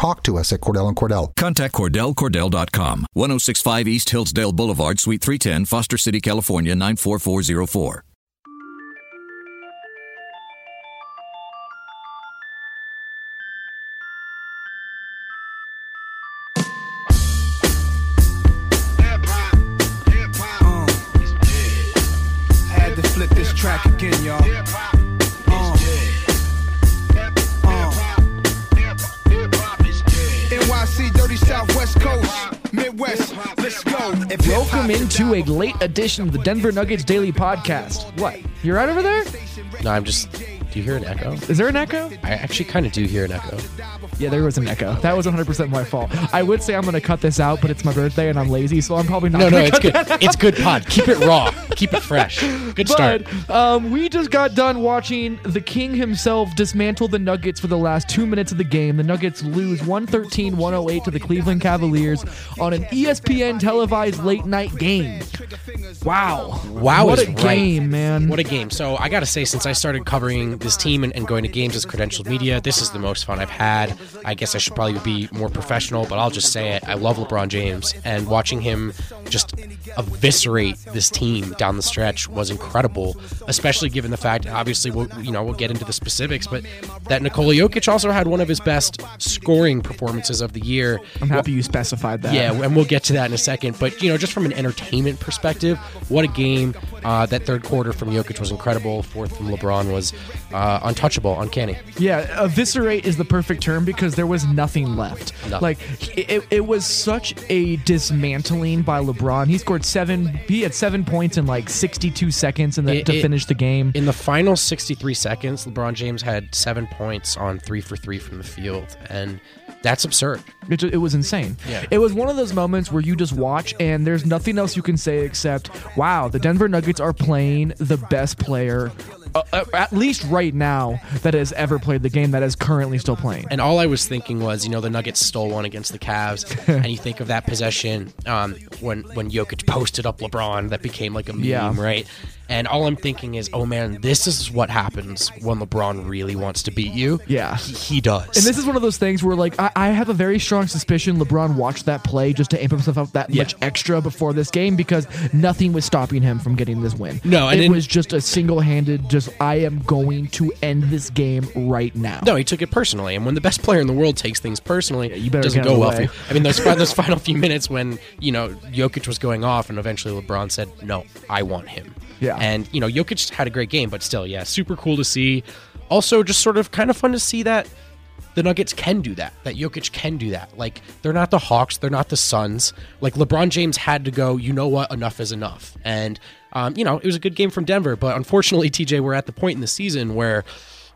talk to us at Cordell and Cordell. Contact CordellCordell.com, 1065 East Hillsdale Boulevard, Suite 310, Foster City, California, 94404. Welcome into a late edition of the Denver Nuggets Daily Podcast. What? You're right over there? No, I'm just. Do you hear an echo? Is there an echo? I actually kind of do hear an echo. Yeah, there was an echo. That was 100% my fault. I would say I'm going to cut this out, but it's my birthday and I'm lazy, so I'm probably not No, no, it's cut good. It's good pod. Keep it raw. Keep it fresh. Good start. But um, we just got done watching the King himself dismantle the Nuggets for the last two minutes of the game. The Nuggets lose 113 108 to the Cleveland Cavaliers on an ESPN televised late night game. Wow. Wow, What a right. game, man. What a game. So I got to say, since I started covering this team and, and going to games as credentialed media, this is the most fun I've had. I guess I should probably be more professional, but I'll just say it. I love LeBron James, and watching him just eviscerate this team down the stretch was incredible. Especially given the fact, obviously, we'll, you know, we'll get into the specifics, but that Nikola Jokic also had one of his best scoring performances of the year. I'm happy you specified that. Yeah, and we'll get to that in a second. But you know, just from an entertainment perspective, what a game! Uh, that third quarter from Jokic was incredible. Fourth from LeBron was uh, untouchable, uncanny. Yeah, eviscerate is the perfect term because there was nothing left. Nothing. Like it, it was such a dismantling by LeBron. He scored seven. He had seven points in like 62 seconds in the, to it- finish the game. In the final 63 seconds, LeBron James had seven points on three for three from the field, and that's absurd. It, it was insane. Yeah. It was one of those moments where you just watch and there's nothing else you can say except, "Wow, the Denver Nuggets are playing the best player." Uh, uh, at least right now, that has ever played the game that is currently still playing. And all I was thinking was, you know, the Nuggets stole one against the Cavs, and you think of that possession um, when when Jokic posted up LeBron, that became like a meme, Yeah. right? And all I'm thinking is, oh man, this is what happens when LeBron really wants to beat you. Yeah. he, he does. And this is one of those things where, like, I, I have a very strong suspicion LeBron watched that play just to amp himself up that Yeah. much extra before this game because nothing was stopping him from getting this win. No, and it in- was just a single-handed, just I am going to end this game right now. No, he took it personally, and when the best player in the world takes things personally, you better it doesn't go well for you. I mean, those those final few minutes when you know Jokic was going off, and eventually LeBron said, "No, I want him." Yeah. and you know Jokic had a great game, but still, yeah, super cool to see. Also, just sort of kind of fun to see that the Nuggets can do that. That Jokic can do that. Like they're not the Hawks, they're not the Suns. Like LeBron James had to go. You know what? Enough is enough. And um, you know it was a good game from Denver, but unfortunately, TJ, we're at the point in the season where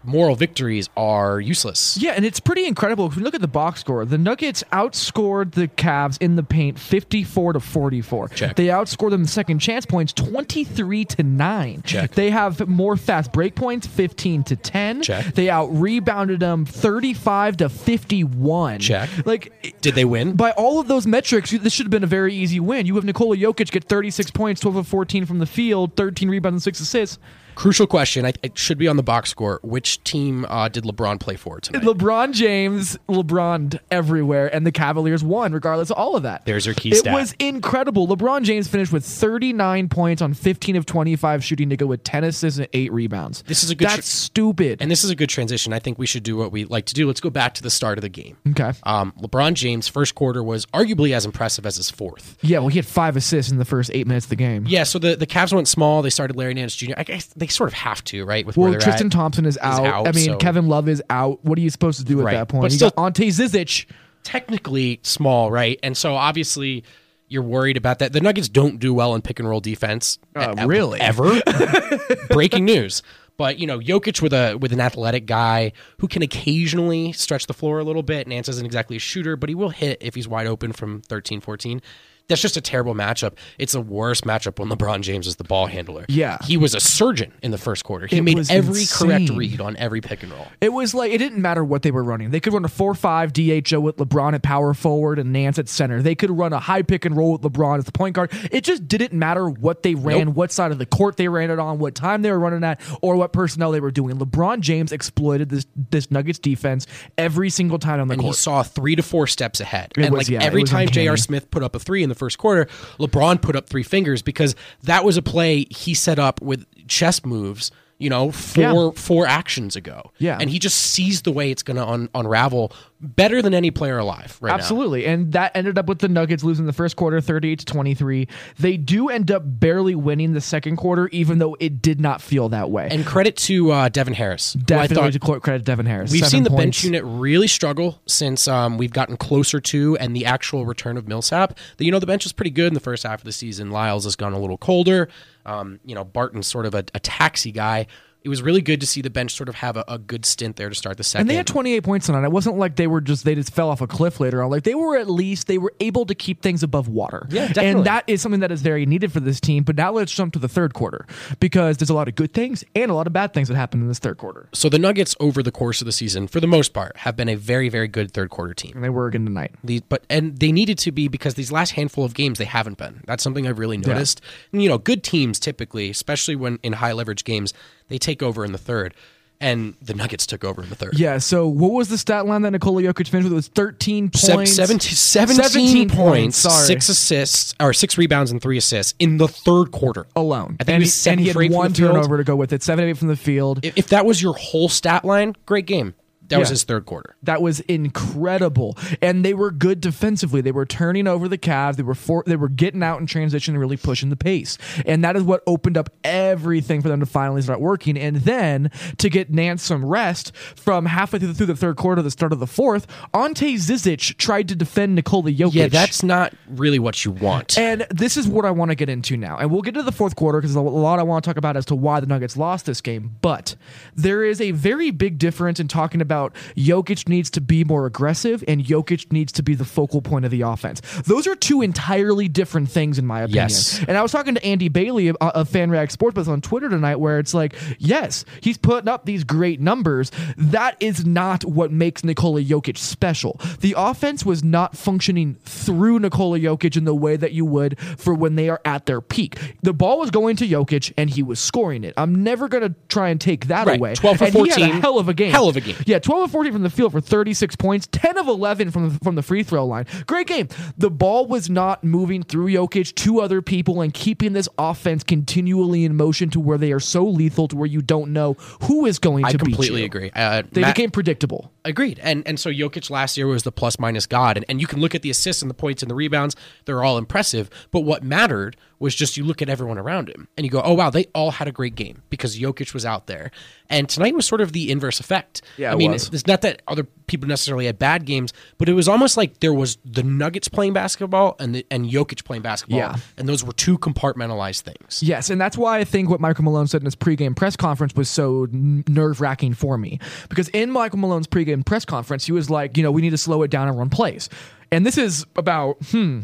moral victories are useless. Yeah, and it's pretty incredible. If we look at the box score, the Nuggets outscored the Cavs in the paint 54 to 44. Check. They outscored them in second chance points 23 to 9. Check. They have more fast break points 15 to 10. Check. They out rebounded them 35 to 51. Check. Like Did they win? by all of those metrics, this should have been a very easy win. You have Nikola Jokic get 36 points, 12 of 14 from the field, 13 rebounds and 6 assists. Crucial question. I, it should be on the box score. Which team uh, did LeBron play for tonight? LeBron James, LeBron everywhere, and the Cavaliers won regardless of all of that. There's your key It stat. was incredible. LeBron James finished with 39 points on 15 of 25 shooting to go with 10 assists and 8 rebounds. This is a good That's tr- stupid. and this is a good transition. I think we should do what we like to do. Let's go back to the start of the game. okay. Um, LeBron James' first quarter was arguably as impressive as his fourth. Yeah, well, he had five assists in the first eight minutes of the game. Yeah, so the, the Cavs went small. They started Larry Nance Jr. I guess they sort of have to, right? With Well, Tristan at. Thompson is out. out, I mean, so- Kevin Love is out. What are you supposed to do at Right. that point? But you still- got Ante Zizic. technically small, right? And so obviously you're worried about that. The Nuggets don't do well in pick and roll defense. Uh, e- really? Ever? Breaking news. But you know, Jokic with a with an athletic guy who can occasionally stretch the floor a little bit. Nance isn't exactly a shooter, but he will hit if he's wide open from 13, 14. That's just a terrible matchup. It's a worse matchup when LeBron James is the ball handler. Yeah. He was a surgeon in the first quarter. He It made every correct read on every pick and roll. It was like it didn't matter what they were running. They could run a four-five DHO with LeBron at power forward and Nance at center. They could run a high pick and roll with LeBron as the point guard. It just didn't matter what they ran, Nope. what side of the court they ran it on, what time they were running at, or what personnel they were doing. LeBron James exploited this this Nuggets defense every single time on the and court. he saw three to four steps ahead. It and was- like yeah, every time. J.R. Smith put up a three in the first quarter, LeBron put up three fingers because that was a play he set up with chess moves. You know, four Yeah. four actions ago. Yeah. and he just sees the way it's going to un- unravel better than any player alive right now. Absolutely. And that ended up with the Nuggets losing the first quarter 38 to 23. They do end up barely winning the second quarter, even though it did not feel that way. And credit to uh, Devin Harris. Definitely thought- to credit Devin Harris. We've seen the points. bench unit really struggle since um, we've gotten closer to and the actual return of Millsap. The, you know, the bench was pretty good in the first half of the season. Lyles has gone a little colder. Um, you know, Barton's sort of a, a taxi guy. It was really good to see the bench sort of have a, a good stint there to start the second. And they had 28 points tonight. It wasn't like they were just they just fell off a cliff later on. Like they were at least they were able to keep things above water. Yeah, definitely. And that is something that is very needed for this team. But now let's jump to the third quarter because there's a lot of good things and a lot of bad things that happened in this third quarter. so the Nuggets, over the course of the season, for the most part, have been a very, very good third quarter team. And they were again tonight. These, but and they needed to be because these last handful of games they haven't been. That's something I've really noticed. And, you know, good teams typically, especially when in high leverage games, they take over in the third, and the Nuggets took over in the third. Yeah. So what was the stat line that Nikola Jokic finished with? It was 13 Se- points. 17, 17 17 points, sorry. six assists, or six rebounds and three assists in the third quarter. alone. I think and, he, seven and he had one turnover to go with it. Seven eight from the field. If, if that was your whole stat line, great game. That was his third quarter. That was incredible, and they were good defensively. They were turning over the Cavs. They were for, they were getting out in transition and really pushing the pace, and that is what opened up everything for them to finally start working. And then to get Nance some rest from halfway through the, through the third quarter to the start of the fourth, Ante Zizic tried to defend Nikola Jokic. Yeah, that's not really what you want. And this is what I want to get into now. And we'll get to the fourth quarter because a lot I want to talk about as to why the Nuggets lost this game. But there is a very big difference in talking about Jokic needs to be more aggressive and Jokic needs to be the focal point of the offense. Those are two entirely different things, in my opinion. Yes. And I was talking to Andy Bailey uh, of, of FanRag Sports Buzz on Twitter tonight, where it's like, yes, he's putting up these great numbers. That is not what makes Nikola Jokic special. The offense was not functioning through Nikola Jokic in the way that you would for when they are at their peak. The ball was going to Jokic and he was scoring it. I'm never going to try and take that Right. away. 12 for And he had 14. a hell of a game. Hell of a game. Yeah, 12 of 14 from the field for 36 points, 10 of 11 from the, from the free throw line. Great game. The ball was not moving through Jokic to other people and keeping this offense continually in motion to where they are so lethal to where you don't know who is going I to beat completely agree. Uh, They Matt- became predictable. Agreed. And and so Jokic last year was the plus minus god. And, and you can look at the assists and the points and the rebounds. They're all impressive. But what mattered was just you look at everyone around him and you go, oh, wow, they all had a great game because Jokic was out there. And tonight was sort of the inverse effect. Yeah, I mean, was. it's not that other people necessarily had bad games, but it was almost like there was the Nuggets playing basketball and the, and Jokic playing basketball. Yeah. And those were two compartmentalized things. Yes, and that's why I think what Michael Malone said in his pregame press conference was so nerve wracking for me. Because in Michael Malone's pregame press conference, he was like, you know, we need to slow it down and run plays. And this is about, hmm,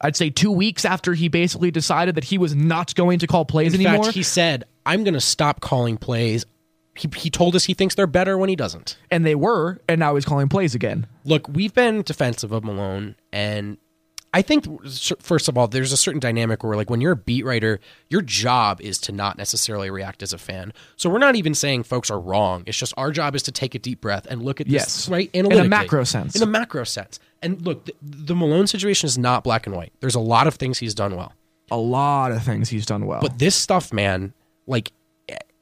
I'd say two weeks after he basically decided that he was not going to call plays In anymore. fact, he said, I'm going to stop calling plays. He, he told us he thinks they're better when he doesn't. and they were, and now he's calling plays again. Look, we've been defensive of Malone, and I think first of all, there's a certain dynamic where, like, when you're a beat writer, your job is to not necessarily react as a fan. So we're not even saying folks are wrong. It's just our job is to take a deep breath and look at this Yes. right In a macro sense. In a macro sense, and look, the, the Malone situation is not black and white. There's a lot of things he's done well, A lot of things he's done well. but this stuff, man, like.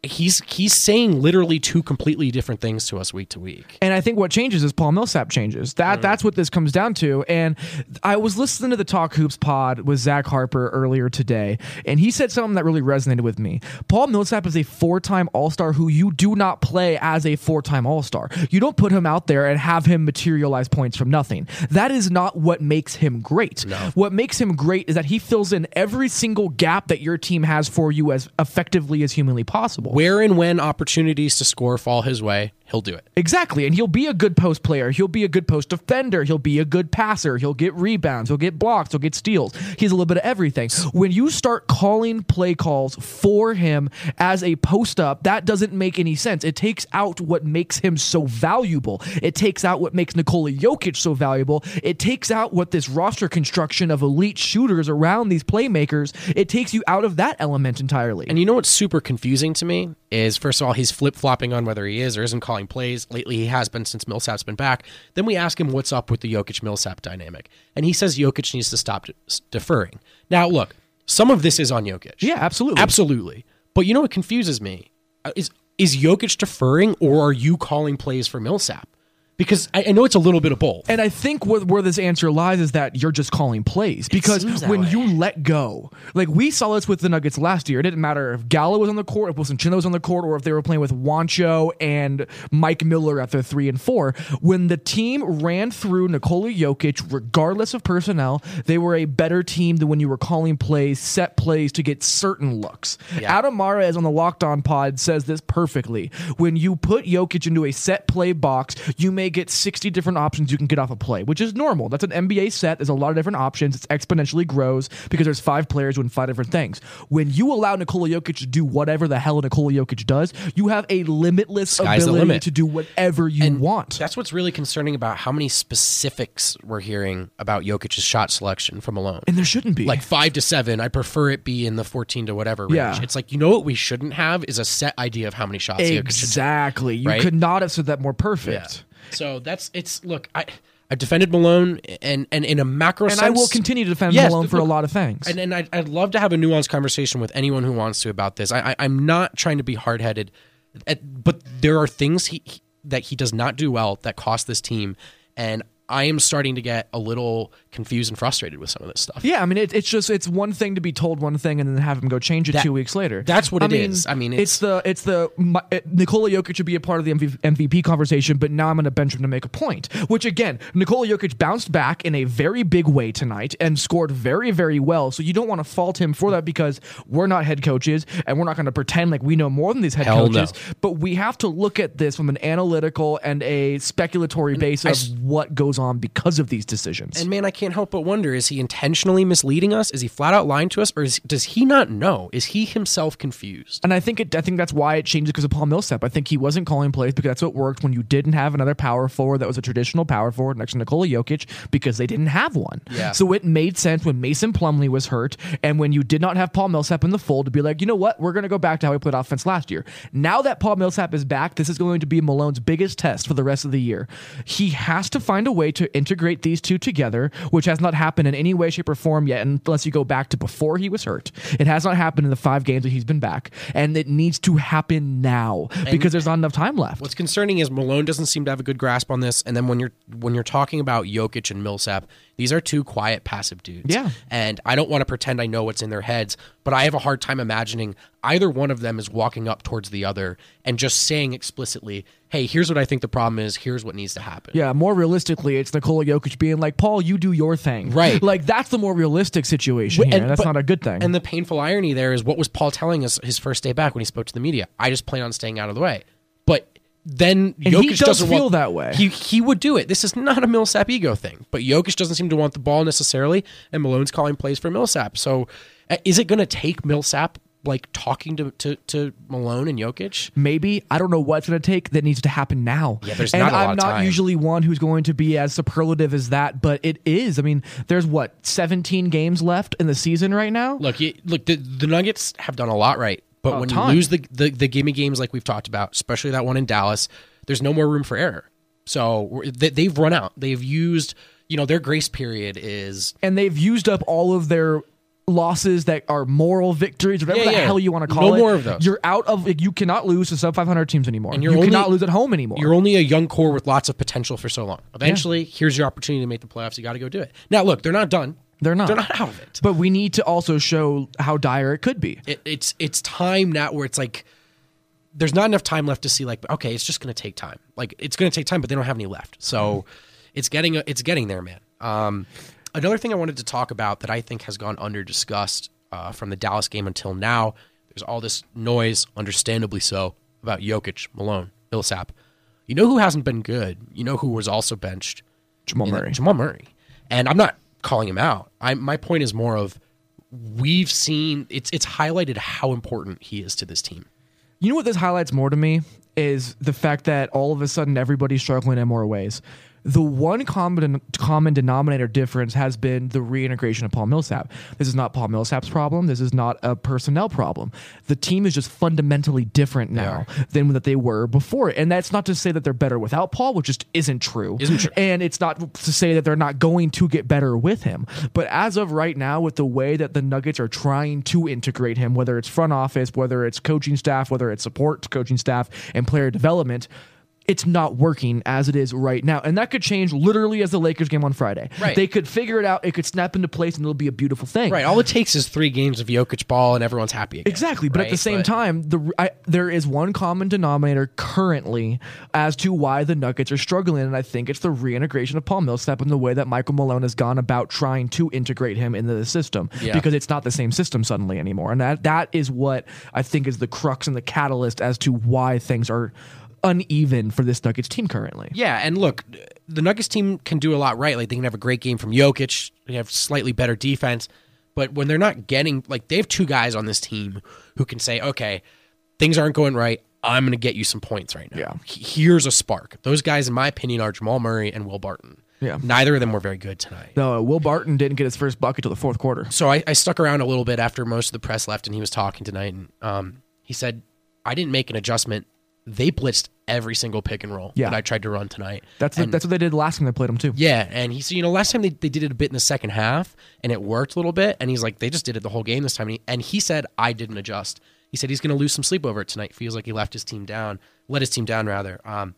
He's he's saying literally two completely different things to us week to week. And I think what changes is Paul Millsap changes. That mm. that's what this comes down to. And I was listening to the Talk Hoops pod with Zach Harper earlier today, and he said something that really resonated with me. Paul Millsap is a four-time All-Star who you do not play as a four-time All-Star. You don't put him out there and have him materialize points from nothing. That is not what makes him great. What makes him great is that he fills in every single gap that your team has for you as effectively as humanly possible. Where and when opportunities to score fall his way, he'll do it. Exactly. And he'll be a good post player. He'll be a good post defender. He'll be a good passer. He'll get rebounds. He'll get blocks. He'll get steals. He's a little bit of everything. When you start calling play calls for him as a post up, that doesn't make any sense. It takes out what makes him so valuable. It takes out what makes Nikola Jokic so valuable. It takes out what this roster construction of elite shooters around these playmakers, it takes you out of that element entirely. And you know what's super confusing to me is first of all he's flip flopping on whether he is or isn't calling plays. Lately he has been since Millsap's been back. Then we ask him what's up with the Jokic Millsap dynamic, and he says Jokic needs to stop de- deferring. Now look, some of this is on Jokic. yeah, absolutely. absolutely. But you know what confuses me Uh, is is Jokic deferring or are you calling plays for Millsap? Because I, I know it's a little bit of both. And I think where, where this answer lies is that you're just calling plays because when way. you let go, like we saw this with the Nuggets last year. It didn't matter if Gallo was on the court, if Wilson Chino was on the court, or if they were playing with Juancho and Mike Miller at the three and four. When the team ran through Nikola Jokic, regardless of personnel, they were a better team than when you were calling plays, set plays to get certain looks. Adam Mares on the Locked On Pod says this perfectly. When you put Jokic into a set play box, you may get 60 different options you can get off a play, which is normal. That's an NBA set. There's a lot of different options. It exponentially grows because there's five players doing five different things. When you allow Nikola Jokic to do whatever the hell Nikola Jokic does, you have a limitless Sky's ability limit. to do whatever you And want. That's what's really concerning about how many specifics we're hearing about Jokic's shot selection from Malone. And there shouldn't be. like five to seven. I prefer it be in the fourteen to whatever range. Yeah. It's like you know what we shouldn't have is a set idea of how many shots Jokic should exactly. You right? could not have said that more perfect. So that's it's look I I defended Malone and and in a macro sense. And sense, I will continue to defend Yes, Malone for a lot of things. And, and I'd, I'd love to have a nuanced conversation with anyone who wants to about this. I, I, I'm not trying to be hard headed, but there are things he, he- that he does not do well that cost this team, and I am starting to get a little confused and frustrated with some of this stuff. Yeah, I mean, it, it's just it's one thing to be told one thing and then have him go change it That- two weeks later. that's what I it mean, is. I mean, it's, it's- the it's the my, it, Nikola Jokic should be a part of the MV, MVP conversation, but now I'm going to bench him to make a point. Which again, Nikola Jokic bounced back in a very big way tonight and scored very very well. So you don't want to fault him for that because we're not head coaches and we're not going to pretend like we know more than these head Hell coaches. no. But we have to look at this from an analytical and a speculatory base I of what goes on because of these decisions. And man, I can't help but wonder: is he intentionally misleading us? Is he flat out lying to us, or is, does he not know? Is he himself confused? And I think it. I think that's why it changes because of Paul Millsap. I think he wasn't calling plays because that's what worked when you didn't have another power forward that was a traditional power forward next to Nikola Jokic because they didn't have one. Yeah. So it made sense when Mason Plumlee was hurt and when you did not have Paul Millsap in the fold to be like, you know what, we're going to go back to how we played offense last year. Now that Paul Millsap is back, this is going to be Malone's biggest test for the rest of the year. He has to find a way to integrate these two together, which has not happened in any way, shape, or form yet, unless you go back to before he was hurt. It has not happened in the five games that he's been back, and it needs to happen now because there's not enough time left. What's concerning is Malone doesn't seem to have a good grasp on this. And then when you're when you're talking about Jokic and Millsap, these are two quiet, passive dudes. Yeah. And I don't want to pretend I know what's in their heads, but I have a hard time imagining either one of them is walking up towards the other and just saying explicitly, "Hey, here's what I think the problem is. Here's what needs to happen." Yeah, more realistically, it's Nikola Jokic being like, Paul, you do your thing. Right. Like, that's the more realistic situation And- here. That's but- not a good thing. And the painful irony there is what was Paul telling us his first day back when he spoke to the media? I just plan on staying out of the way. But then And Jokic he does doesn't feel want, that way. He he would do it. This is not a Millsap ego thing. But Jokic doesn't seem to want the ball necessarily, and Malone's calling plays for Millsap. So uh, is it going to take Millsap like talking to, to to Malone and Jokic? Maybe I don't know what's going to take that needs to happen now. Yeah, there's and not a lot I'm of not usually one who's going to be as superlative as that, but it is. I mean, there's what 17 games left in the season right now. Look, you, look, the, the Nuggets have done a lot right, but A when ton. you lose the, the the gimme games like we've talked about, especially that one in Dallas, there's no more room for error. So they, they've run out. They've used, you know, their grace period is and they've used up all of their losses that are moral victories, whatever Yeah, the yeah. hell you want to No call it. more of those. You're out of. You cannot lose to sub 500 teams anymore. And you're you only- cannot lose at home anymore. you're only a young core with lots of potential for so long. Eventually, here's your opportunity to make the playoffs. You got to go do it. Now, look, they're not done. They're not. They're not out of it. but we need to also show how dire it could be. it, it's it's time now where it's like there's not enough time left to see like okay it's just going to take time like it's going to take time but they don't have any left so it's getting it's getting there man um, another thing i wanted to talk about that i think has gone under discussed uh, from the dallas game until now there's all this noise, understandably so, about Jokic, Malone, Millsap. You know who hasn't been good? You know who was also benched? Jamal Murray. Jamal Murray. And I'm not calling him out. I my point is more of we've seen it's it's highlighted how important he is to this team. You know what this highlights more to me is the fact that all of a sudden everybody's struggling in more ways. The one common common denominator difference has been the reintegration of Paul Millsap. This is not Paul Millsap's problem. This is not a personnel problem. The team is just fundamentally different now than that they were before. And that's not to say that they're better without Paul, which just isn't true. Isn't true. And it's not to say that they're not going to get better with him. But as of right now, with the way that the Nuggets are trying to integrate him, whether it's front office, whether it's coaching staff, whether it's support coaching staff and player development, it's not working as it is right now. And that could change literally as the Lakers game on Friday. Right. They could figure it out, it could snap into place, and it'll be a beautiful thing. Right. All it takes is three games of Jokic ball and everyone's happy again. Exactly, but at the same But- time, the I, there is one common denominator currently as to why the Nuggets are struggling, and I think it's the reintegration of Paul Millsap and the way that Michael Malone has gone about trying to integrate him into the system Yeah. because it's not the same system suddenly anymore, and that that is what I think is the crux and the catalyst as to why things are uneven for this Nuggets team currently. Yeah, and look, the Nuggets team can do a lot right. Like they can have a great game from Jokic. They have slightly better defense, but when they're not getting like they have two guys on this team who can say, "Okay, things aren't going right. I'm going to get you some points right now." Yeah. Here's a spark. Those guys, in my opinion, are Jamal Murray and Will Barton. Yeah. Neither of them were very good tonight. No, Will Barton didn't get his first bucket till the fourth quarter. So I, I stuck around a little bit after most of the press left, and he was talking tonight, and um, he said, "I didn't make an adjustment. They blitzed every single pick and roll Yeah. that I tried to run tonight. That's And- that's what they did last time they played him too. yeah, and he said, you know, last time they, they did it a bit in the second half, and it worked a little bit. And he's like, they just did it the whole game this time. And he, and he said, I didn't adjust. He said he's going to lose some sleep over it tonight. Feels like he left his team down, let his team down rather. Um,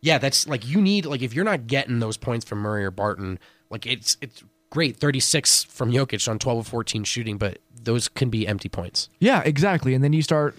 yeah, that's like you need like if you're not getting those points from Murray or Barton, like it's it's great 36 from Jokic on 12 of 14 shooting, but those can be empty points. Yeah, exactly. And then you start.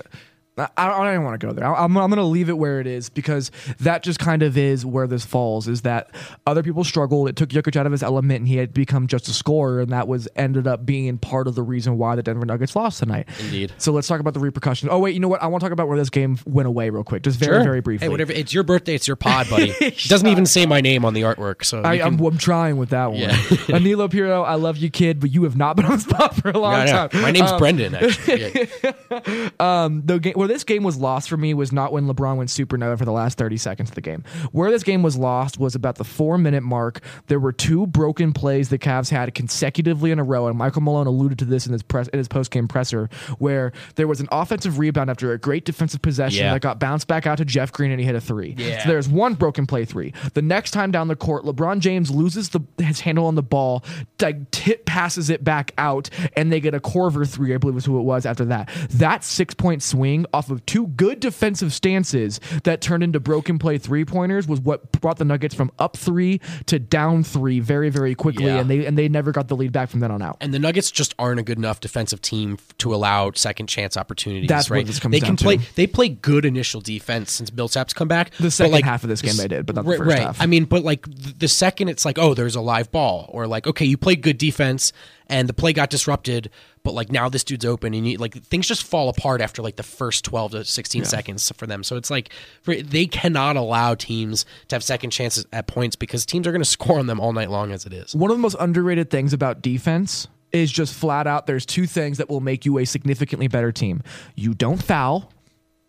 I, I don't even want to go there. I- I'm, I'm going to leave it where it is because that just kind of is where this falls. Is that other people struggled. It took Jokic out of his element, and he had become just a scorer, and that was ended up being part of the reason why the Denver Nuggets lost tonight. Indeed. So let's talk about the repercussions. Oh wait, you know what? I want to talk about where this game went away real quick, just very very briefly. Hey, whatever. It's your birthday. It's your pod, buddy. it doesn't even say my name on the artwork, so I, you can- I'm, I'm trying with that one. Yeah. Anilo Piro, I love you, kid, but you have not been on the spot for a long time. My name's um, Brendan. Actually. Yeah. Um, the game this game was lost for me was not when LeBron went supernova for the last 30 seconds of the game. Where this game was lost was about the four minute mark. There were two broken plays the Cavs had consecutively in a row, and Michael Malone alluded to this in his press in his post game presser, where there was an offensive rebound after a great defensive possession Yeah. that got bounced back out to Jeff Green and he hit a three. Yeah. So there's one broken play three. The next time down the court, LeBron James loses the his handle on the ball, like tip passes it back out, and they get a Korver three, I believe was who it was after that. That six point swing off of two good defensive stances that turned into broken play three pointers was what brought the Nuggets from up three to down three very, very quickly, Yeah. and they and they never got the lead back from then on out. And the Nuggets just aren't a good enough defensive team to allow second chance opportunities. That's right? this comes they can to. play. They play good initial defense since Bill Millsap's come back. The second like, half of this game they did, but not the right, first right. half. I mean, but like the second it's like, oh, there's a live ball, or like, okay, you play good defense and the play got disrupted, but like now this dude's open and you like things just fall apart after like the first 12 to 16 seconds for them. So it's like for, they cannot allow teams to have second chances at points because teams are going to score on them all night long as it is. One of the most underrated things about defense is just flat out there's two things that will make you a significantly better team. You don't foul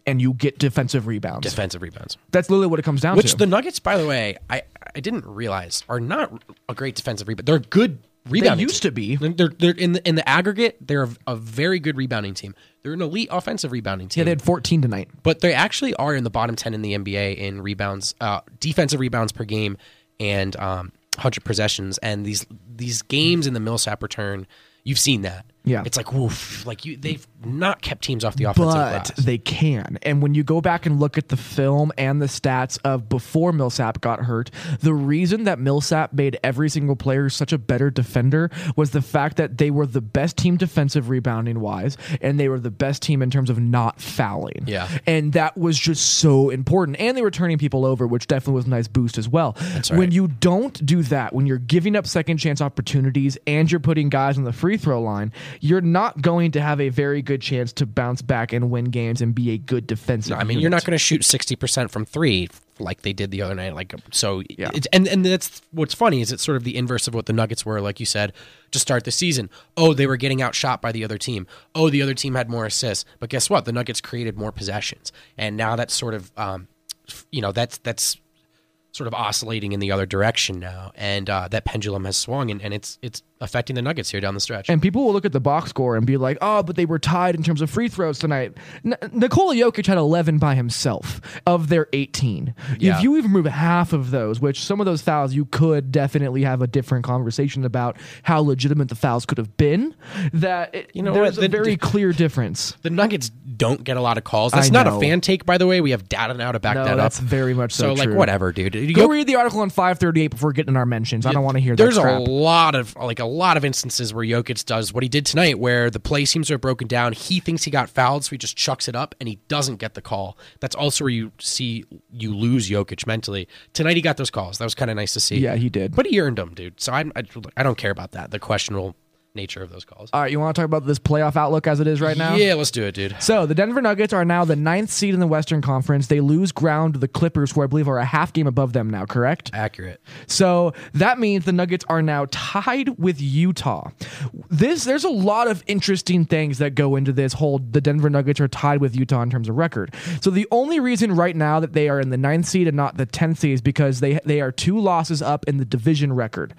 and you get defensive rebounds. Defensive rebounds. That's literally what it comes down Which to. Which the Nuggets, by the way, I, I didn't realize are not a great defensive rebound. They're good rebounding. used team. to be. They're, they're in the in the aggregate. They're a, a very good rebounding team. They're an elite offensive rebounding team. yeah, they had 14 tonight. but they actually are in the bottom ten in the NBA in rebounds, uh, defensive rebounds per game, and um, hundred possessions. And these these games in the Millsap return, you've seen that. Yeah. it's like woof, like you they've not kept teams off the offensive But glass. they can. And when you go back and look at the film and the stats of before Millsap got hurt, the reason that Millsap made every single player such a better defender was the fact that they were the best team defensive rebounding wise, and they were the best team in terms of not fouling. Yeah. And that was just so important. And they were turning people over, which definitely was a nice boost as well. right. When you don't do that, when you're giving up second chance opportunities and you're putting guys on the free throw line, you're not going to have a very good chance to bounce back and win games and be a good defensive. I mean, you're not going to shoot 60% from three like they did the other night. Like, so, Yeah. it's, and, and that's what's funny is it's sort of the inverse of what the Nuggets were, like you said, to start the season. Oh, they were getting outshot by the other team. Oh, the other team had more assists. But guess what? The Nuggets created more possessions. And now that's sort of, um, you know, that's, that's, sort of oscillating in the other direction now, and uh, that pendulum has swung, and, and it's it's affecting the Nuggets here down the stretch. And people will look at the box score and be like, "Oh, but they were tied in terms of free throws tonight." N- Nikola Jokic had 11 by himself of their 18. Yeah. If you even remove half of those, which some of those fouls you could definitely have a different conversation about how legitimate the fouls could have been, that it, You know there's what? a very the- clear difference. the Nuggets don't get a lot of calls. That's not a fan take, by the way. We have data now to back No, that that's up. That's very much so like true. whatever, dude. Go read the article on 538 before getting in our mentions. I don't want to hear that. There's a lot of like a lot of instances where Jokic does what he did tonight, where the play seems to have broken down. He thinks he got fouled, so he just chucks it up, and he doesn't get the call. That's also where you see you lose Jokic mentally. Tonight he got those calls. That was kind of nice to see. Yeah, he did. but he earned them, dude. So I, I I don't care about that. The questionable nature of those calls. All right, you want to talk about this playoff outlook as it is right now? Yeah, let's do it, dude. So the Denver Nuggets are now the ninth seed in the Western Conference. They lose ground to the Clippers, who I believe are a half game above them now, correct? Accurate. So that means the Nuggets are now tied with Utah. This there's a lot of interesting things that go into this whole the Denver Nuggets are tied with Utah in terms of record. So the only reason right now that they are in the ninth seed and not the tenth seed is because they they are two losses up in the division record.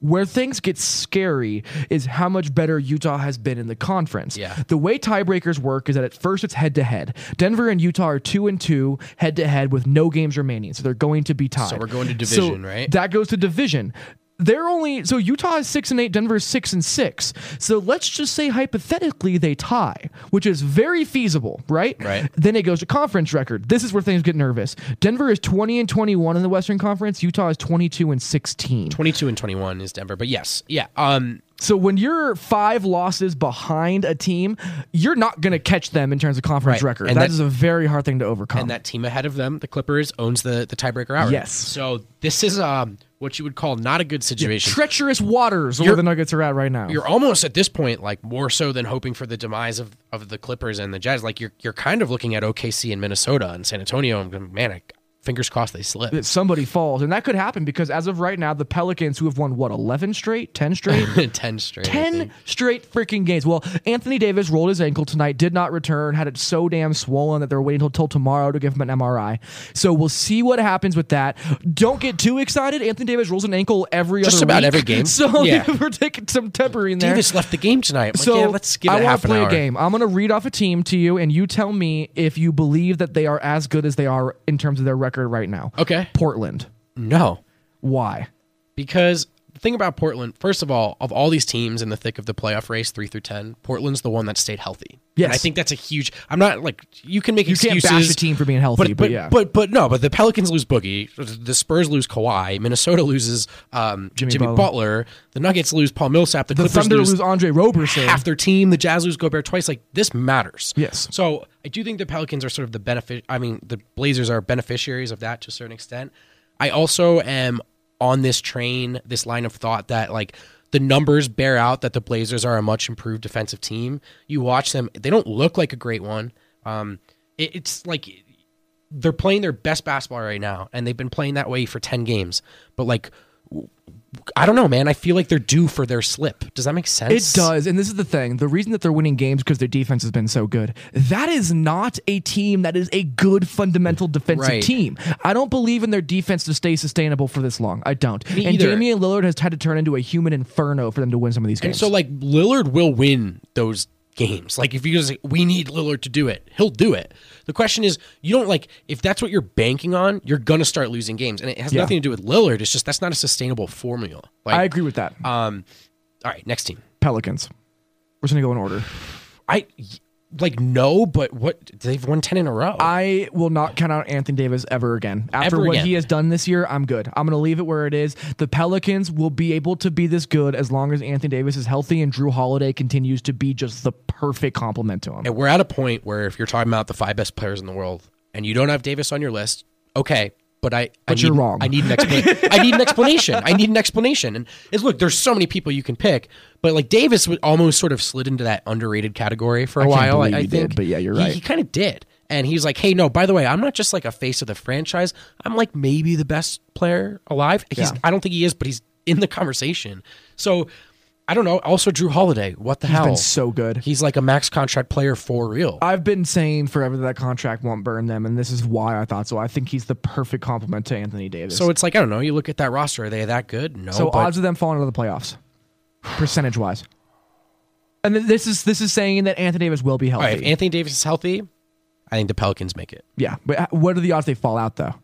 Where things get scary is how much better Utah has been in the conference. Yeah. The way tiebreakers work is that at first it's head to head. Denver and Utah are two and two head to head with no games remaining, so they're going to be tied. So we're going to So division, right? That goes to division. They're only so Utah is six and eight, Denver is six and six. So let's just say hypothetically they tie, which is very feasible, right? Right. Then it goes to conference record. This is where things get nervous. Denver is twenty and twenty one in the Western Conference. Utah is twenty two and sixteen. 22 and 21 is Denver. But yes, yeah. Um, So when you're five losses behind a team, you're not going to catch them in terms of conference Right. record. And that that- is a very hard thing to overcome. and that team ahead of them, the Clippers, owns the the tiebreaker outright. Yes. So this is um what you would call not a good situation. treacherous waters where the Nuggets are at right now. you're almost at this point like more so than hoping for the demise of, of the Clippers and the Jazz. Like you're you're kind of looking at OKC and Minnesota and San Antonio and going, man, I, fingers crossed they slip. that somebody falls, and that could happen because as of right now, the Pelicans, who have won what eleven straight, ten straight, Ten straight. Ten straight freaking games. Well, Anthony Davis rolled his ankle tonight, did not return, had it so damn swollen that they're waiting until, tomorrow to give him an MRI. So we'll see what happens with that. Don't get too excited. Anthony Davis rolls an ankle every other Just about week. every game. So Yeah. we're taking some tempering there. Davis left the game tonight. Like, So yeah, let's give it I half an play a game. I'm going to read off a team to you, and you tell me if you believe that they are as good as they are in terms of their record right now. Okay. Portland. No. Why? Because the thing about Portland, first of all, of all these teams in the thick of the playoff race, three through ten, Portland's the one that stayed healthy. Yes. and I think that's a huge. I'm not like you can make You can't excuses. bash a team for being healthy, but yeah. but but no, but the Pelicans lose Boogie, the Spurs lose Kawhi, Minnesota loses um, Jimmy Jimmy, Butler. Butler. the Nuggets lose Paul Millsap, the, The Clippers Thunder lose lose Andre Roberson. half their team, the Jazz lose Gobert twice. Like this matters. Yes. So I do think the Pelicans are sort of the benefit. I mean, the Blazers are beneficiaries of that to a certain extent. I also am on this train, this line of thought that like the numbers bear out that the Blazers are a much improved defensive team. You watch them; they don't look like a great one. Um, it, it's like they're playing their best basketball right now, and they've been playing that way for ten games. But like. I don't know, man. I feel like they're due for their slip. Does that make sense? It does, and this is the thing. The reason that they're winning games because their defense has been so good. That is not a team that is a good fundamental defensive Right. team. I don't believe in their defense to stay sustainable for this long. I don't. Me and either. Damian Lillard has had to turn into a human inferno for them to win some of these games. And games. so like Lillard will win those games. Like if you guys we need Lillard to do it, he'll do it. The question is you don't like if that's what you're banking on, you're gonna start losing games. And it has Yeah. nothing to do with Lillard. It's just that's not a sustainable formula. Like I agree with that. um all right, next team. Pelicans. We're just gonna go in order. I like no, but what they've won ten in a row. I will not count out Anthony Davis ever again. After Ever what again. he has done this year, I'm good. I'm going to leave it where it is. The Pelicans will be able to be this good as long as Anthony Davis is healthy and Jrue Holiday continues to be just the perfect complement to him. and we're at a point where if you're talking about the five best players in the world and you don't have Davis on your list, okay, but I. I But need, you're wrong. I need an explanation. I need an explanation. I need an explanation. And it's look, there's so many people you can pick, but like Davis would almost sort of slid into that underrated category for a I while. I, I think, did, but yeah, you're He- right. He, kind of did, and he's like, "Hey, no, by the way, I'm not just like a face of the franchise. I'm like maybe the best player alive. He's. Yeah. I don't think he is, but he's in the conversation. So." I don't know. Also, Jrue Holiday. What the He's hell? been so good. He's like a max contract player for real. I've been saying forever that that contract won't burn them, and this is why I thought so. I think he's the perfect complement to Anthony Davis. So it's like I don't know. You look at that roster. Are they that good? No. So but odds of them falling out of the playoffs, percentage wise. And th- this is this is saying that Anthony Davis will be healthy. right, if Anthony Davis is healthy, I think the Pelicans make it. yeah, but uh, what are the odds they fall out though?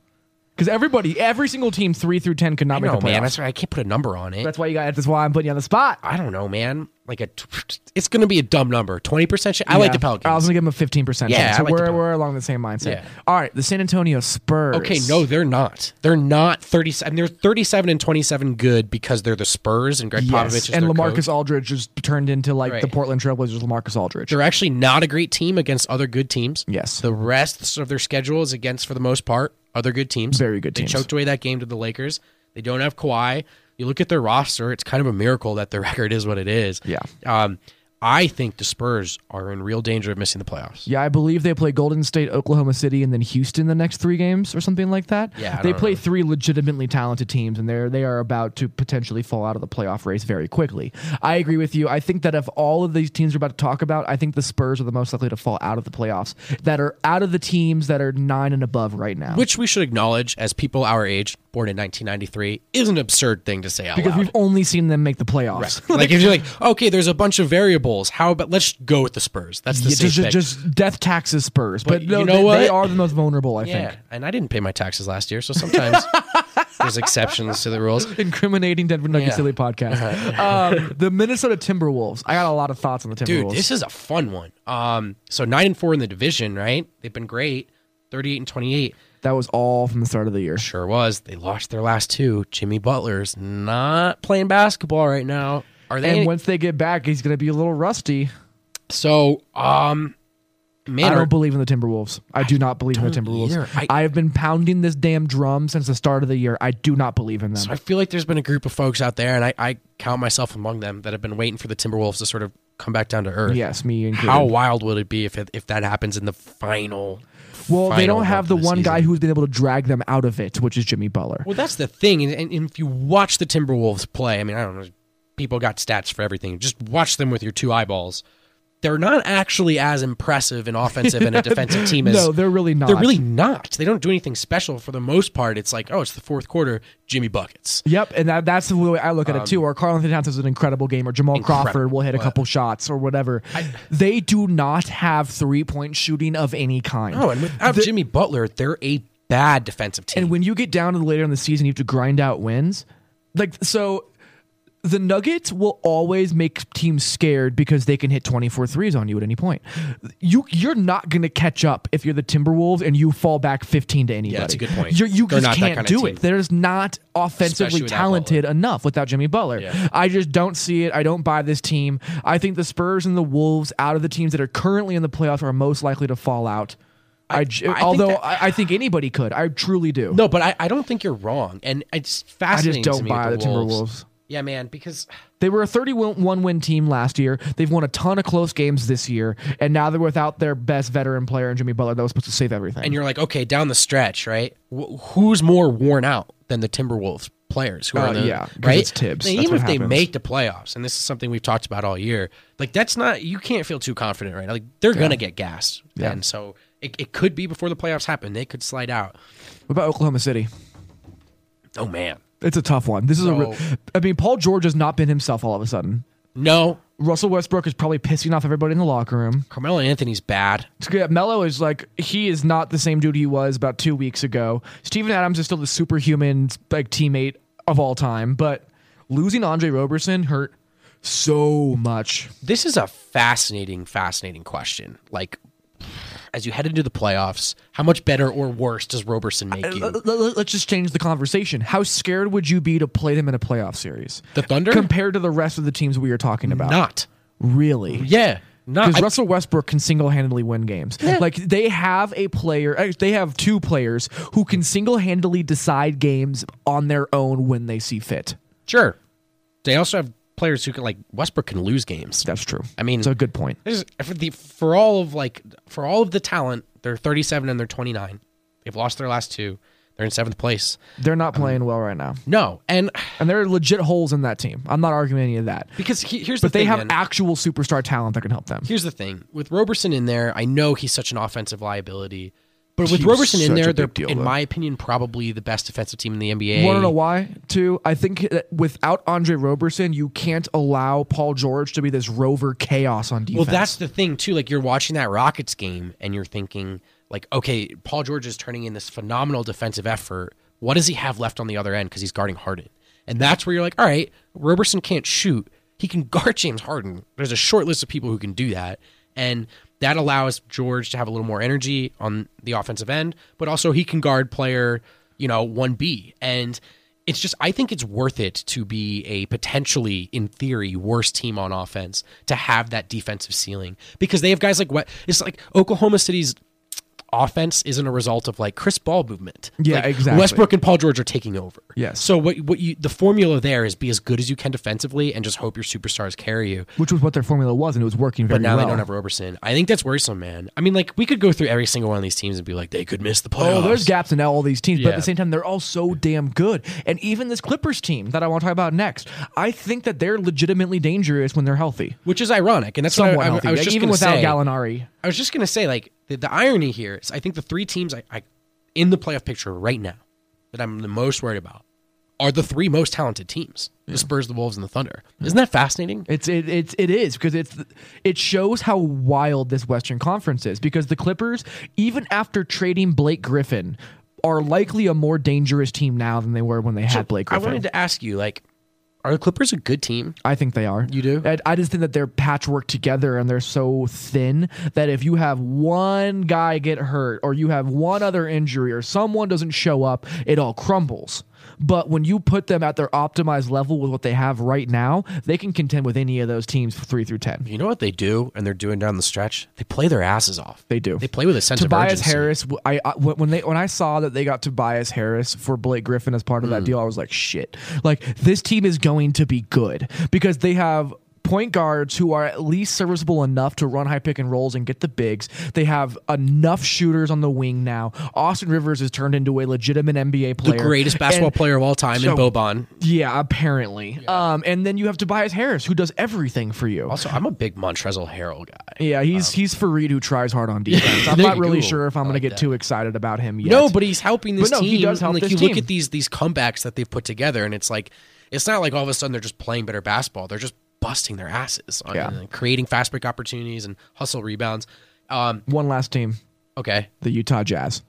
Because everybody, every single team, three through ten, could not I make know, the playoffs. man. That's why I can't put a number on it. That's why you got. That's why I'm putting you on the spot. I don't know, man. Like a, t- it's going to be a dumb number. Twenty percent. I like Yeah. the Pelicans. I was gonna give them a fifteen percent. Yeah. I so like the we're Pelicans. we're along the same mindset. Yeah. All right, the San Antonio Spurs. okay, no, they're not. They're not thirty. I mean, they're thirty-seven and twenty-seven good because they're the Spurs and Gregg Popovich Yes, is and their LaMarcus coach. Aldridge just turned into like Right. the Portland Trailblazers. LaMarcus Aldridge. They're actually not a great team against other good teams. Yes. The rest of their schedule is against, for the most part, other good teams. Very good they teams. They choked away that game to the Lakers. They don't have Kawhi. You look at their roster; it's kind of a miracle that their record is what it is. Yeah. Um, I think the Spurs are in real danger of missing the playoffs. Yeah, I believe they play Golden State, Oklahoma City, and then Houston the next three games or something like that. Yeah, they play know. three legitimately talented teams, and they're they are about to potentially fall out of the playoff race very quickly. I agree with you. I think that if all of these teams we're about to talk about, I think the Spurs are the most likely to fall out of the playoffs. That are out of the teams that are nine and above right now. Which we should acknowledge, as people our age, born in 1993, is an absurd thing to say out because loud. we've only seen them make the playoffs. like if you're like, okay, there's a bunch of variables. How about let's go with the Spurs? That's the Yeah, safe just, pick. just death taxes Spurs, but, But no, you know they, they are the most vulnerable. I yeah, think. and I didn't pay my taxes last year, so sometimes there's exceptions to the rules. Incriminating Denver Nuggets Yeah. Silly podcast. um, the Minnesota Timberwolves. I got a lot of thoughts on the Timberwolves. Dude, this is a fun one. Um, so nine and four in the division, right? They've been great. Thirty-eight and twenty-eight. that was all from the start of the year. Sure was. They lost their last two. Jimmy Butler's not playing basketball right now. Are they? And once they get back, he's going to be a little rusty. so, um, man, I don't believe in the Timberwolves. I do not believe in the Timberwolves. I- I, have been pounding this damn drum since the start of the year. I do not believe in them. So I feel like there's been a group of folks out there, and I, I count myself among them, that have been waiting for the Timberwolves to sort of come back down to earth. yes, me included. How wild would it be if it, if that happens in the final? well, they don't have the one guy who's been able to drag them out of it, which is Jimmy Butler. Well, that's the thing, and, and if you watch the Timberwolves play, I mean, I don't know, people got stats for everything. Just watch them with your two eyeballs. They're not actually as impressive and offensive and a defensive team as no, they're really not. They're really not. They don't do anything special for the most part. It's like, oh, it's the fourth quarter, Jimmy buckets. Yep, and that, that's the way I look at it too. Um, or Karl-Anthony Towns has an incredible game, or Jamal Incredible, Crawford will hit a but- couple shots, or whatever. they do not have three point shooting of any kind. Oh, and without The- Jimmy Butler, they're a bad defensive team. And when you get down to the later in the season, you have to grind out wins. Like so, the Nuggets will always make teams scared because they can hit 24 threes on you at any point. You you're not going to catch up if you're the Timberwolves and you fall back 15 to anybody. that's a good point. You're, you They're just can't do it. There's not offensively talented enough without Jimmy Butler. Yeah. I just don't see it. I don't buy this team. I think the Spurs and the Wolves, out of the teams that are currently in the playoffs, are most likely to fall out. I, I think although that- I, I think anybody could, I truly do. no, but I, I don't think you're wrong. And it's fascinating. I just don't buy the the Wolves. Yeah, man, because They were a 31 win team last year. They've won a ton of close games this year, and now they're without their best veteran player in Jimmy Butler that was supposed to save everything. and you're like, okay, down the stretch, right? Wh- who's more worn out than the Timberwolves players? Who Uh, are the, yeah, right? it's Thibs. Even if they make the playoffs, and this is something we've talked about all year, like that's not you can't feel too confident right now. Like they're gonna get gassed, Yeah. and so it, it could be before the playoffs happen. They could slide out. what about Oklahoma City? Oh man, It's a tough one. This is a. So- Re- I mean, Paul George has not been himself all of a sudden. no. Russell Westbrook is probably pissing off everybody in the locker room. Carmelo Anthony's bad. Melo is like he is not the same dude he was about two weeks ago. Steven Adams is still the superhuman like teammate of all time, but losing Andre Roberson hurt so much. This is a fascinating, fascinating question. Like, as you head into the playoffs, how much better or worse does Roberson make you? Let- let- Let's just change the conversation. How scared would you be to play them in a playoff series? The Thunder? compared to the rest of the teams we are talking about. Not. really. Yeah. Because Russell Westbrook can single-handedly win games. Like they have a player, uh, they have two players who can single-handedly decide games on their own when they see fit. Sure. They also have players who can like Westbrook can lose games. That's true. I mean- it's a good point. For the for all of like for all of the talent, they're 37 and they're 29. They've lost their last two. They're in seventh place. They're not um, playing well right now, No, and and there are legit holes in that team. I'm not arguing any of that, because he, here's but the they have man. actual superstar talent that can help them. here's the thing with Roberson in there. I know he's such an offensive liability, but with He's Roberson in there, they're deal, in though. my opinion probably the best defensive team in the NBA. Want to know why? Too, I think that without Andre Roberson, you can't allow Paul George to be this rover chaos on defense. Well, that's the thing too. Like you're watching that Rockets game and you're thinking, like, okay, Paul George is turning in this phenomenal defensive effort. What does he have left on the other end? Because he's guarding Harden, and that's where you're like, all right, Roberson can't shoot. He can guard James Harden. There's a short list of people who can do that, and that allows George to have a little more energy on the offensive end, but also he can guard player, you know, one B and. It's just I think it's worth it to be a potentially, in theory, worse team on offense to have that defensive ceiling because they have guys like what it's like Oklahoma City's offense isn't a result of like Chris Ball movement. Yeah, Like, exactly. Westbrook and Paul George are taking over. Yes. So what what you the formula there is be as good as you can defensively and just hope your superstars carry you. which was what their formula was, and it was working very But now well. they don't have Roberson. I think that's worrisome, man. I mean, like we could go through every single one of these teams and be like, they could miss the playoffs. Oh, there's gaps in all these teams, but at the same time, they're all so damn good. And even this Clippers team that I want to talk about next, I think that they're legitimately dangerous when they're healthy. which is ironic, and that's what Somewhat I, I, healthy, I was Like, just even without say. Gallinari. I was just gonna say, like the, the irony here is, I think the three teams I, I in the playoff picture right now that I'm the most worried about are the three most talented teams: the Spurs, the Wolves, and the Thunder. Isn't that fascinating? It's it, it's it is because it's it shows how wild this Western Conference is because the Clippers, even after trading Blake Griffin, are likely a more dangerous team now than they were when they had Blake Griffin. I wanted to ask you, like, are the Clippers a good team? I think they are. You do? I, I just think that they're patchwork together and they're so thin that if you have one guy get hurt or you have one other injury or someone doesn't show up, it all crumbles. But when you put them at their optimized level with what they have right now, they can contend with any of those teams three through ten. You know what they do, and they're doing down the stretch. They play their asses off. They do. They play with a sense of Tobias urgency. Harris. I, I- when they when I saw that they got Tobias Harris for Blake Griffin as part of Hmm. that deal, I was like, shit. Like this team is going to be good because they have point guards who are at least serviceable enough to run high pick and rolls and get the bigs. They have enough shooters on the wing now. Austin Rivers has turned into a legitimate NBA player, the greatest basketball And- player of all time So- in Boban. Yeah, apparently. Um, and then you have Tobias Harris who does everything for you. Also, I'm a big Montrezl Harrell guy. yeah, he's he's Faried who tries hard on defense. I'm not really go. sure if I'm going like to get that. too excited about him yet. No, but he's helping this But no, team. he does help like this you team. look at these these comebacks that they've put together, and it's like it's not like all of a sudden they're just playing better basketball. They're just busting their asses on Yeah. creating fast break opportunities and hustle rebounds. Um, One last team, okay, the Utah Jazz.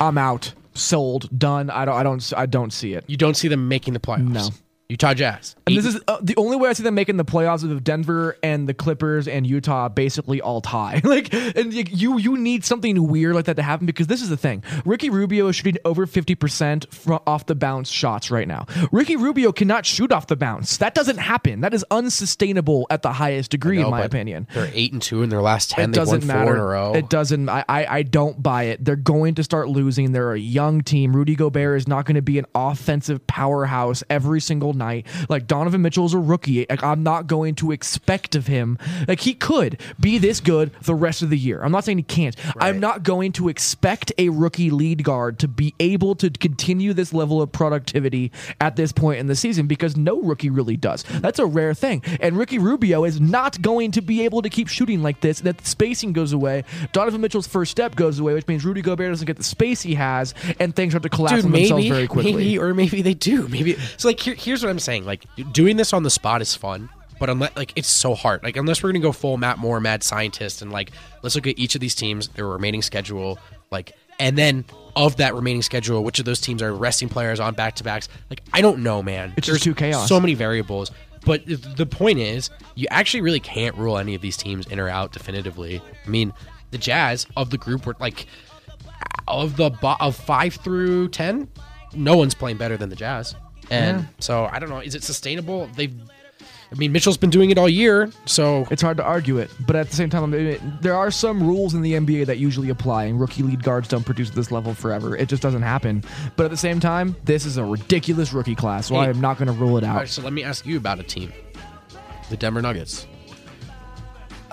I'm out. Sold. Done. I don't. I don't. I don't see it. you don't see them making the playoffs. No. Utah Jazz. And this is uh, the only way I see them making the playoffs is if Denver and the Clippers and Utah basically all tie. like, and you you need something weird like that to happen because this is the thing. Ricky Rubio is shooting over fifty percent off the bounce shots right now. Ricky Rubio cannot shoot off the bounce. That doesn't happen. That is unsustainable at the highest degree, No, in my opinion. They're eight and two in their last ten. It doesn't matter. four in a row. It doesn't. I, I I don't buy it. They're going to start losing. They're a young team. Rudy Gobert is not going to be an offensive powerhouse every single night. Like Donovan Mitchell is a rookie. Like I'm not going to expect of him. Like he could be this good the rest of the year. I'm not saying he can't. I'm not going to expect a rookie lead guard to be able to continue this level of productivity at this point in the season because no rookie really does. That's a rare thing. And Ricky Rubio is not going to be able to keep shooting like this. That spacing goes away. Donovan Mitchell's first step goes away, which means Rudy Gobert doesn't get the space he has, and things start to collapse Dude, on themselves very quickly. maybe, or maybe they do. Maybe so. Like, here, here's what I'm saying. Like, doing this on the spot is fun, but unless like it's so hard. Like, unless we're gonna go full Matt Moore, mad scientist, and like let's look at each of these teams, their remaining schedule, like, and then of that remaining schedule, which of those teams are resting players on back to backs? Like, I don't know, man. It's just too chaos. So many variables. But the point is, you actually really can't rule any of these teams in or out definitively. I mean, the Jazz of the group were like of the bo- of five through ten, no one's playing better than the Jazz. And so I don't know. Is it sustainable? They've I mean, Mitchell's been doing it all year, so It's hard to argue it, but at the same time, I mean, there are some rules in the NBA that usually apply, and rookie lead guards don't produce at this level forever. It just doesn't happen. But at the same time, this is a ridiculous rookie class, so I am not going to rule it out. right, so let me ask you about a team, the Denver Nuggets.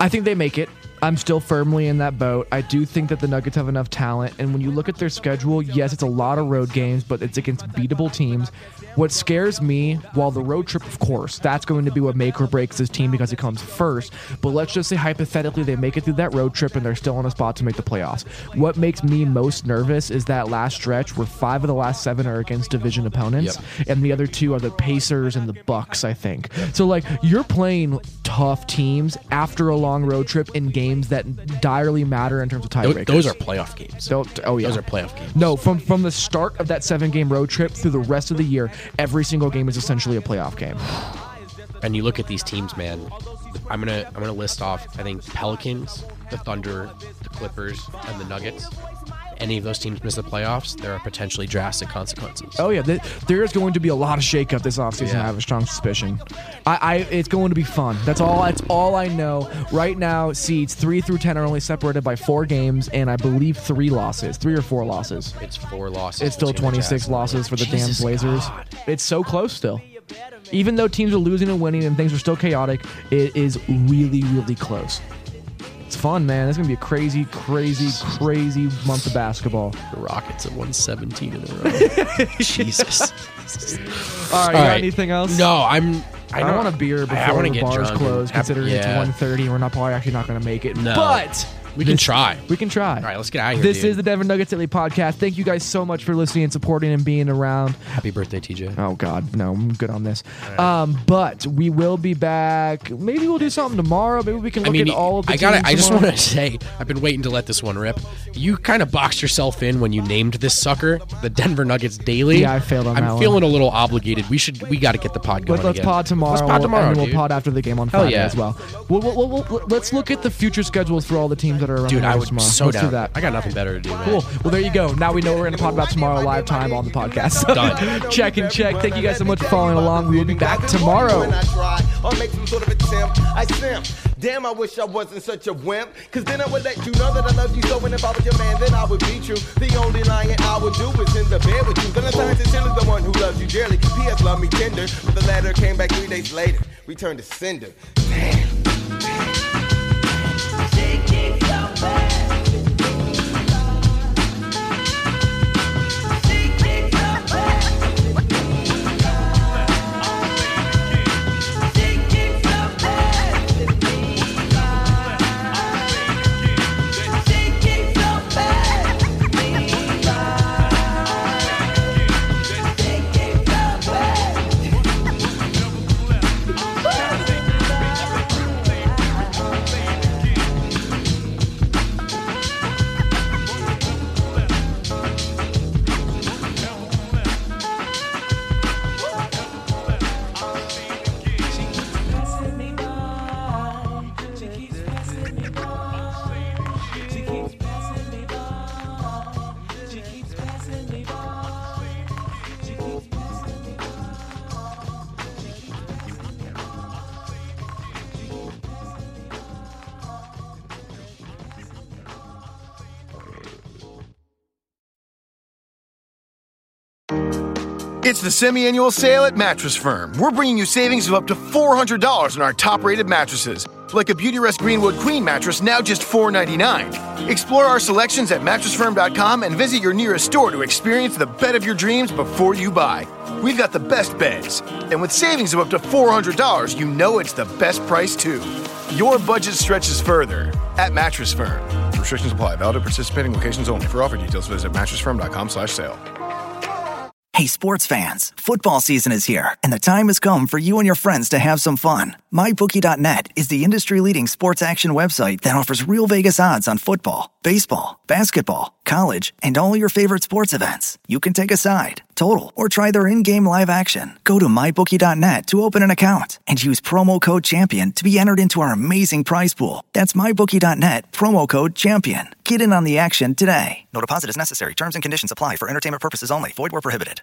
I think they make it. I'm still firmly in that boat. I do think that the Nuggets have enough talent. And when you look at their schedule, yes, it's a lot of road games, but it's against beatable teams. What scares me, while the road trip, of course, that's going to be what make or breaks this team because it comes first. But let's just say hypothetically they make it through that road trip and they're still on a spot to make the playoffs. What makes me most nervous is that last stretch where five of the last seven are against division opponents, and the other two are the Pacers and the Bucks, I think. So like you're playing tough teams after a long road trip in games that direly matter in terms of tiebreakers. Those are playoff games. Don't, oh yeah, Those are playoff games. No, from from the start of that seven game road trip through the rest of the year, every single game is essentially a playoff game. and you look at these teams, man. I'm gonna I'm gonna list off. I think Pelicans, the Thunder, the Clippers, and the Nuggets. Any of those teams miss the playoffs, there are potentially drastic consequences. Oh yeah, th- there is going to be a lot of shakeup this offseason. Yeah. I have a strong suspicion. I, I it's going to be fun. That's all. That's all I know. Right now, seeds three through ten are only separated by four games, and I believe three losses, three or four losses. It's four losses. It's still 26 losses for the Jesus damn Blazers. God. It's so close still. Even though teams are losing and winning and things are still chaotic, it is really, really close. It's fun, man. It's gonna be a crazy, crazy, crazy month of basketball. The Rockets have won 17 in a row. Jesus. All right, you All got right. anything else? No, I'm. I, I, don't- want a beer before I the get bars drunk and close, have- considering it's yeah. 1.30. We're not probably actually not going to make it. No. But We can try. We can try. All right, let's get out of here. This dude. is the Denver Nuggets Daily Podcast. Thank you guys so much for listening and supporting and being around. Happy birthday, TJ. Oh God, no, I'm good on this. Um, but we will be back. Maybe we'll do something tomorrow. Maybe we can I look mean, at all of the. I got. I just want to say, I've been waiting to let this one rip. You kind of boxed yourself in when you named this sucker the Denver Nuggets Daily. Yeah, I failed on that. I'm that one. feeling a little obligated. We should. We got to get the pod going Let, let's again. pod tomorrow. Let's pod tomorrow, and then we'll pod after the game on Hell Friday yeah. as we'll, we'll, we'll- let's look at the future schedules for all the teams that are around Dude, the I Nuggets would tomorrow. so let's down. do that. I got nothing better to do, man. Cool. Well, there you go. Now we know we're going to talk about tomorrow live time on the podcast. Done. check and check. Thank you guys so much for following along. We will be back tomorrow. When I try or make some sort of attempt, I simp. Damn, I wish I wasn't such a wimp. Cause then I would let you know that I love you so. And if I was your man, then I would beat you. The only lying I would do is in the bed with you. Valentine's is still the one who loves you dearly. P.S. Love me tender. But the letter came back three days later. Returned to sender. It's the semi-annual sale at Mattress Firm. We're bringing you savings of up to $400 on our top-rated mattresses, like a Beautyrest Greenwood Queen mattress now just 499. Explore our selections at mattressfirm.com and visit your nearest store to experience the bed of your dreams before you buy. We've got the best beds, and with savings of up to $400, you know it's the best price too. Your budget stretches further at Mattress Firm. Restrictions apply. Valid at participating locations only. For offer details, visit mattressfirm.com/sale. Hey, sports fans, football season is here, and the time has come for you and your friends to have some fun. MyBookie.net is the industry leading sports action website that offers real Vegas odds on football, baseball, basketball, college, and all your favorite sports events. You can take a side, total, or try their in game live action. Go to MyBookie.net to open an account and use promo code CHAMPION to be entered into our amazing prize pool. That's MyBookie.net, promo code CHAMPION. Get in on the action today. No deposit is necessary. Terms and conditions apply for entertainment purposes only. Void where prohibited.